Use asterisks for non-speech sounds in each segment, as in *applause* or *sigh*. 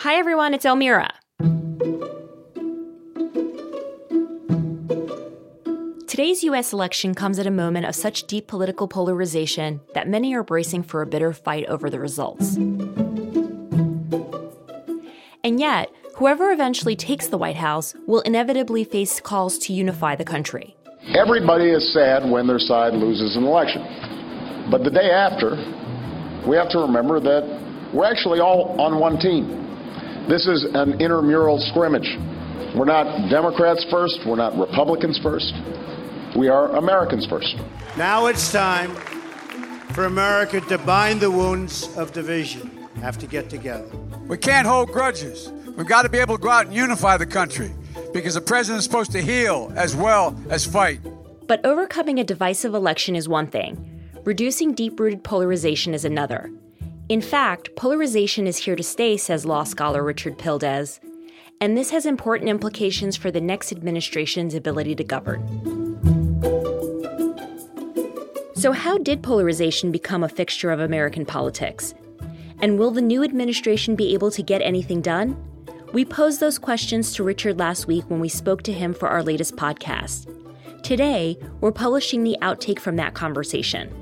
Hi, everyone, it's Elmira. Today's US election comes at a moment of such deep political polarization that many are bracing for a bitter fight over the results. And yet, whoever eventually takes the White House will inevitably face calls to unify the country. Everybody is sad when their side loses an election. But the day after, we have to remember that we're actually all on one team. This is an intramural scrimmage. We're not Democrats first, we're not Republicans first. We are Americans first. Now it's time for America to bind the wounds of division. Have to get together. We can't hold grudges. We've got to be able to go out and unify the country because the president is supposed to heal as well as fight. But overcoming a divisive election is one thing, reducing deep rooted polarization is another. In fact, polarization is here to stay, says law scholar Richard Pildes, and this has important implications for the next administration's ability to govern. So, how did polarization become a fixture of American politics? And will the new administration be able to get anything done? We posed those questions to Richard last week when we spoke to him for our latest podcast. Today, we're publishing the outtake from that conversation.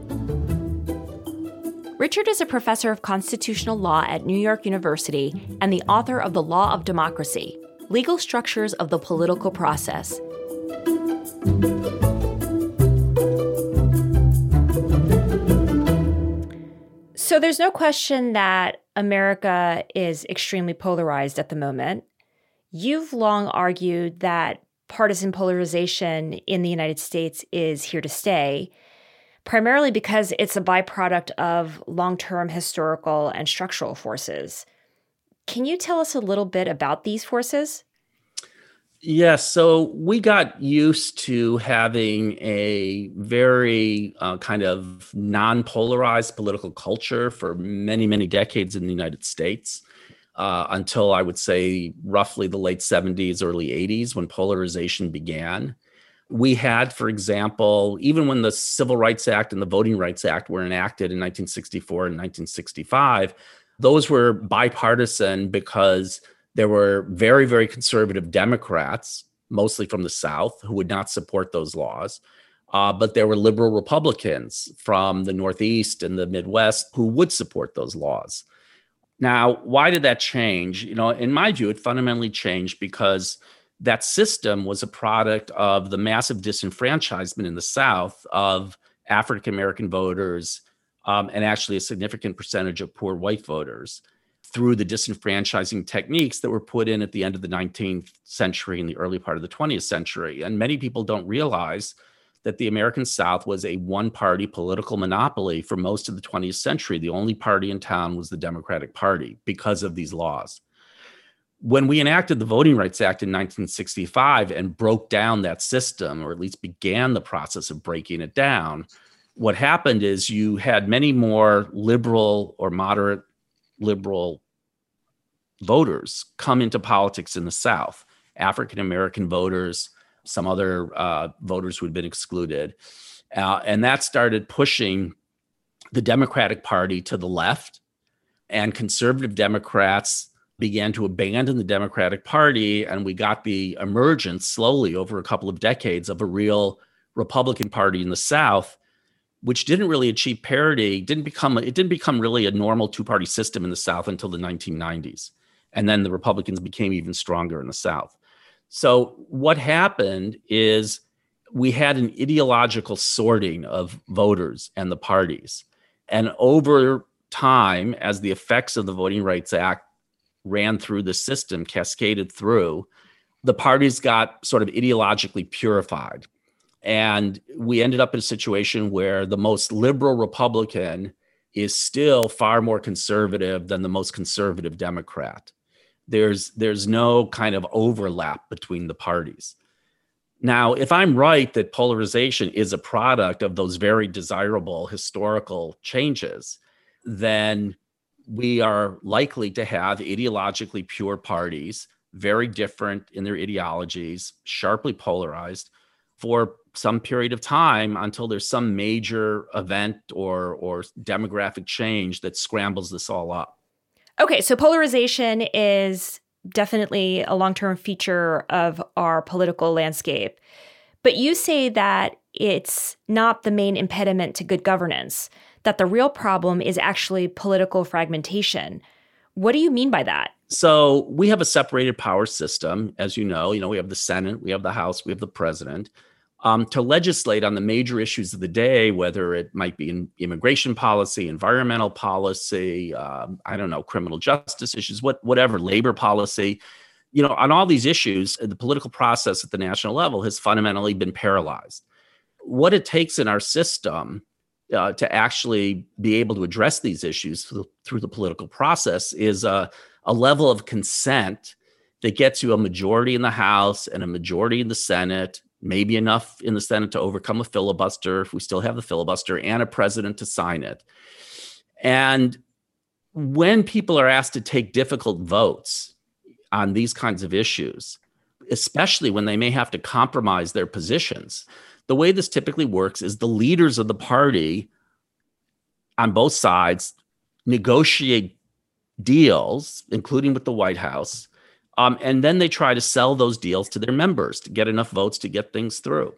Richard is a professor of constitutional law at New York University and the author of The Law of Democracy Legal Structures of the Political Process. So there's no question that America is extremely polarized at the moment. You've long argued that partisan polarization in the United States is here to stay, primarily because it's a byproduct of long term historical and structural forces. Can you tell us a little bit about these forces? Yes. So we got used to having a very uh, kind of non polarized political culture for many, many decades in the United States uh, until I would say roughly the late 70s, early 80s when polarization began. We had, for example, even when the Civil Rights Act and the Voting Rights Act were enacted in 1964 and 1965, those were bipartisan because there were very, very conservative Democrats, mostly from the South, who would not support those laws. Uh, but there were liberal Republicans from the Northeast and the Midwest who would support those laws. Now, why did that change? You know, in my view, it fundamentally changed because that system was a product of the massive disenfranchisement in the South of African American voters um, and actually a significant percentage of poor white voters through the disenfranchising techniques that were put in at the end of the 19th century and the early part of the 20th century. And many people don't realize that the American South was a one party political monopoly for most of the 20th century. The only party in town was the Democratic Party because of these laws. When we enacted the Voting Rights Act in 1965 and broke down that system, or at least began the process of breaking it down, what happened is you had many more liberal or moderate liberal voters come into politics in the South, African American voters, some other uh, voters who had been excluded. Uh, and that started pushing the Democratic Party to the left, and conservative Democrats began to abandon the Democratic Party. And we got the emergence slowly over a couple of decades of a real Republican Party in the South which didn't really achieve parity, didn't become it didn't become really a normal two-party system in the South until the 1990s. And then the Republicans became even stronger in the South. So what happened is we had an ideological sorting of voters and the parties. And over time, as the effects of the Voting Rights Act ran through the system, cascaded through, the parties got sort of ideologically purified and we ended up in a situation where the most liberal Republican is still far more conservative than the most conservative Democrat. There's there's no kind of overlap between the parties. Now, if I'm right that polarization is a product of those very desirable historical changes, then we are likely to have ideologically pure parties, very different in their ideologies, sharply polarized, for some period of time until there's some major event or or demographic change that scrambles this all up. Okay, so polarization is definitely a long term feature of our political landscape. But you say that it's not the main impediment to good governance, that the real problem is actually political fragmentation. What do you mean by that? So we have a separated power system, as you know. You know, we have the Senate, we have the House, we have the president. Um, to legislate on the major issues of the day, whether it might be in immigration policy, environmental policy, um, I don't know, criminal justice issues, what, whatever, labor policy, you know, on all these issues, the political process at the national level has fundamentally been paralyzed. What it takes in our system uh, to actually be able to address these issues through, through the political process is a, a level of consent that gets you a majority in the House and a majority in the Senate, maybe enough in the Senate to overcome a filibuster if we still have the filibuster, and a president to sign it. And when people are asked to take difficult votes on these kinds of issues, especially when they may have to compromise their positions, the way this typically works is the leaders of the party on both sides negotiate deals, including with the White House, um, and then they try to sell those deals to their members to get enough votes to get things through.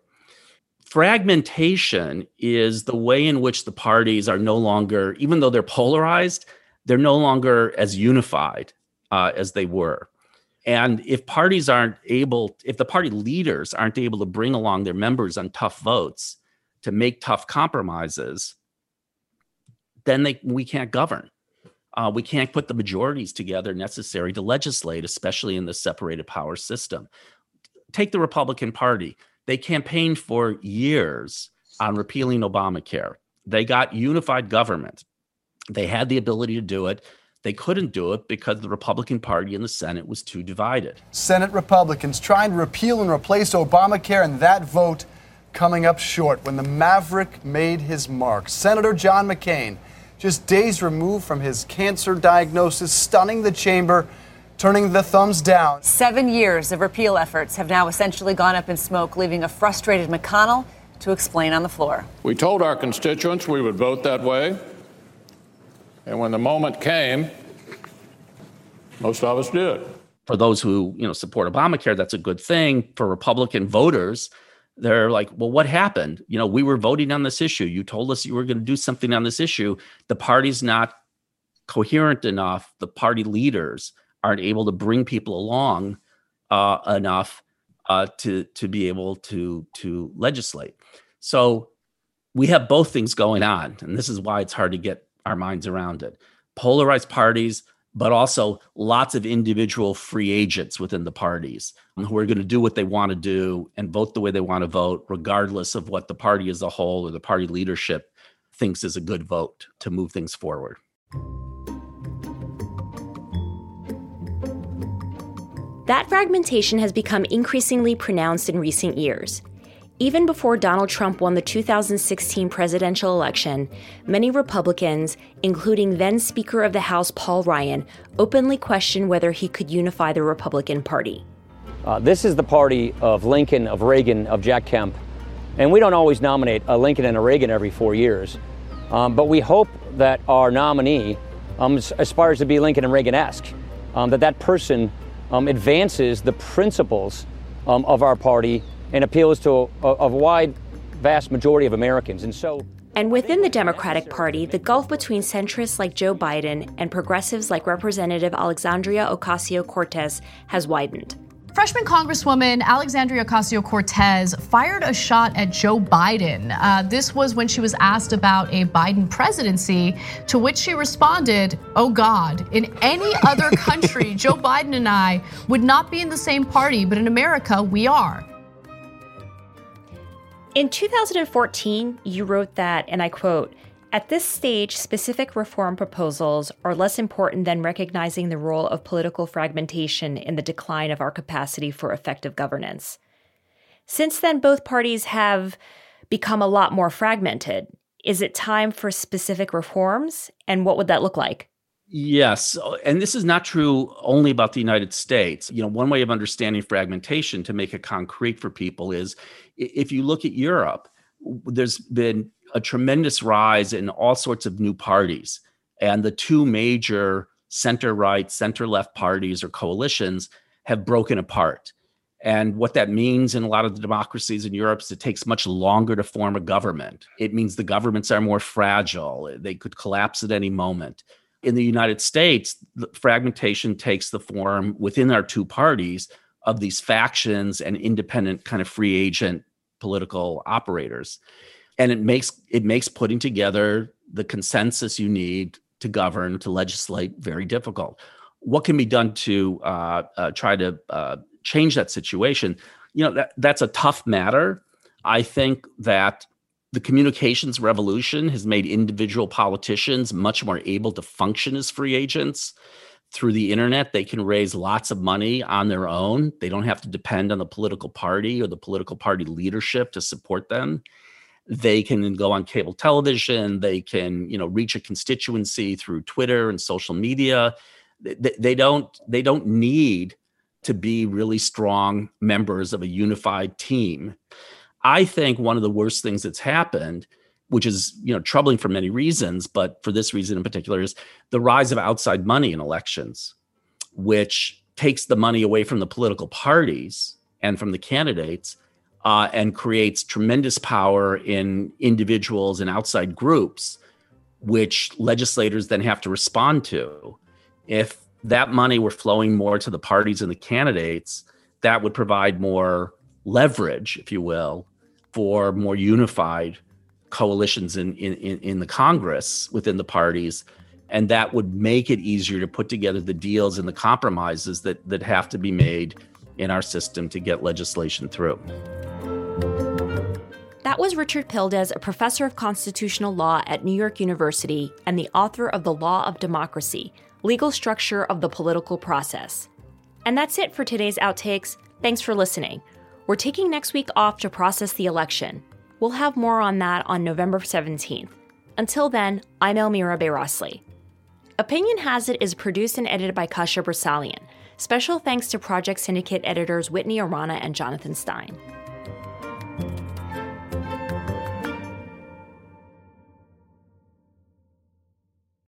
Fragmentation is the way in which the parties are no longer, even though they're polarized, they're no longer as unified uh, as they were. And if parties aren't able, if the party leaders aren't able to bring along their members on tough votes to make tough compromises, then they, we can't govern. Uh, we can't put the majorities together necessary to legislate, especially in the separated power system. Take the Republican Party. They campaigned for years on repealing Obamacare. They got unified government. They had the ability to do it. They couldn't do it because the Republican Party in the Senate was too divided. Senate Republicans trying to repeal and replace Obamacare, and that vote coming up short when the maverick made his mark. Senator John McCain, just days removed from his cancer diagnosis, stunning the chamber, turning the thumbs down. Seven years of repeal efforts have now essentially gone up in smoke, leaving a frustrated McConnell to explain on the floor. We told our constituents we would vote that way. And when the moment came, most of us did. For those who, you know, support Obamacare, that's a good thing. For Republican voters, they're like, well, what happened? You know, we were voting on this issue. You told us you were going to do something on this issue. The party's not coherent enough. The party leaders aren't able to bring people along uh, enough uh, to to be able to to legislate. So we have both things going on, and this is why it's hard to get our minds around it. Polarized parties, but also lots of individual free agents within the parties who are going to do what they want to do and vote the way they want to vote, regardless of what the party as a whole or the party leadership thinks is a good vote to move things forward. That fragmentation has become increasingly pronounced in recent years. Even before Donald Trump won the 2016 presidential election, many Republicans, including then Speaker of the House Paul Ryan, openly questioned whether he could unify the Republican Party. Uh, this is the party of Lincoln, of Reagan, of Jack Kemp. And we don't always nominate a Lincoln and a Reagan every four years. Um, but we hope that our nominee um, aspires to be Lincoln and Reagan esque, um, that that person um, advances the principles um, of our party and appeals to a, a wide, vast majority of Americans. And so. And within the Democratic Party, the gulf between centrists like Joe Biden and progressives like Representative Alexandria Ocasio Cortez has widened. Freshman Congresswoman Alexandria Ocasio Cortez fired a shot at Joe Biden. Uh, this was when she was asked about a Biden presidency, to which she responded, Oh God, in any other country, *laughs* Joe Biden and I would not be in the same party, but in America, we are. In 2014, you wrote that, and I quote, at this stage, specific reform proposals are less important than recognizing the role of political fragmentation in the decline of our capacity for effective governance. Since then, both parties have become a lot more fragmented. Is it time for specific reforms? And what would that look like? Yes. And this is not true only about the United States. You know, one way of understanding fragmentation to make it concrete for people is if you look at Europe, there's been a tremendous rise in all sorts of new parties. And the two major center right, center left parties or coalitions have broken apart. And what that means in a lot of the democracies in Europe is it takes much longer to form a government. It means the governments are more fragile, they could collapse at any moment. In the United States, the fragmentation takes the form within our two parties of these factions and independent kind of free agent political operators. And it makes it makes putting together the consensus you need to govern, to legislate, very difficult. What can be done to uh, uh, try to uh, change that situation? You know, that, that's a tough matter. I think that the communications revolution has made individual politicians much more able to function as free agents. Through the internet, they can raise lots of money on their own. They don't have to depend on the political party or the political party leadership to support them they can go on cable television they can you know reach a constituency through twitter and social media they, they don't they don't need to be really strong members of a unified team i think one of the worst things that's happened which is you know troubling for many reasons but for this reason in particular is the rise of outside money in elections which takes the money away from the political parties and from the candidates uh, and creates tremendous power in individuals and outside groups, which legislators then have to respond to. If that money were flowing more to the parties and the candidates, that would provide more leverage, if you will, for more unified coalitions in, in, in the Congress within the parties. And that would make it easier to put together the deals and the compromises that, that have to be made in our system to get legislation through. That was Richard Pildes, a professor of constitutional law at New York University and the author of The Law of Democracy Legal Structure of the Political Process. And that's it for today's Outtakes. Thanks for listening. We're taking next week off to process the election. We'll have more on that on November 17th. Until then, I'm Elmira Bayrasli. Opinion Has It is produced and edited by Kasia Broussalian. Special thanks to Project Syndicate editors Whitney Arana and Jonathan Stein.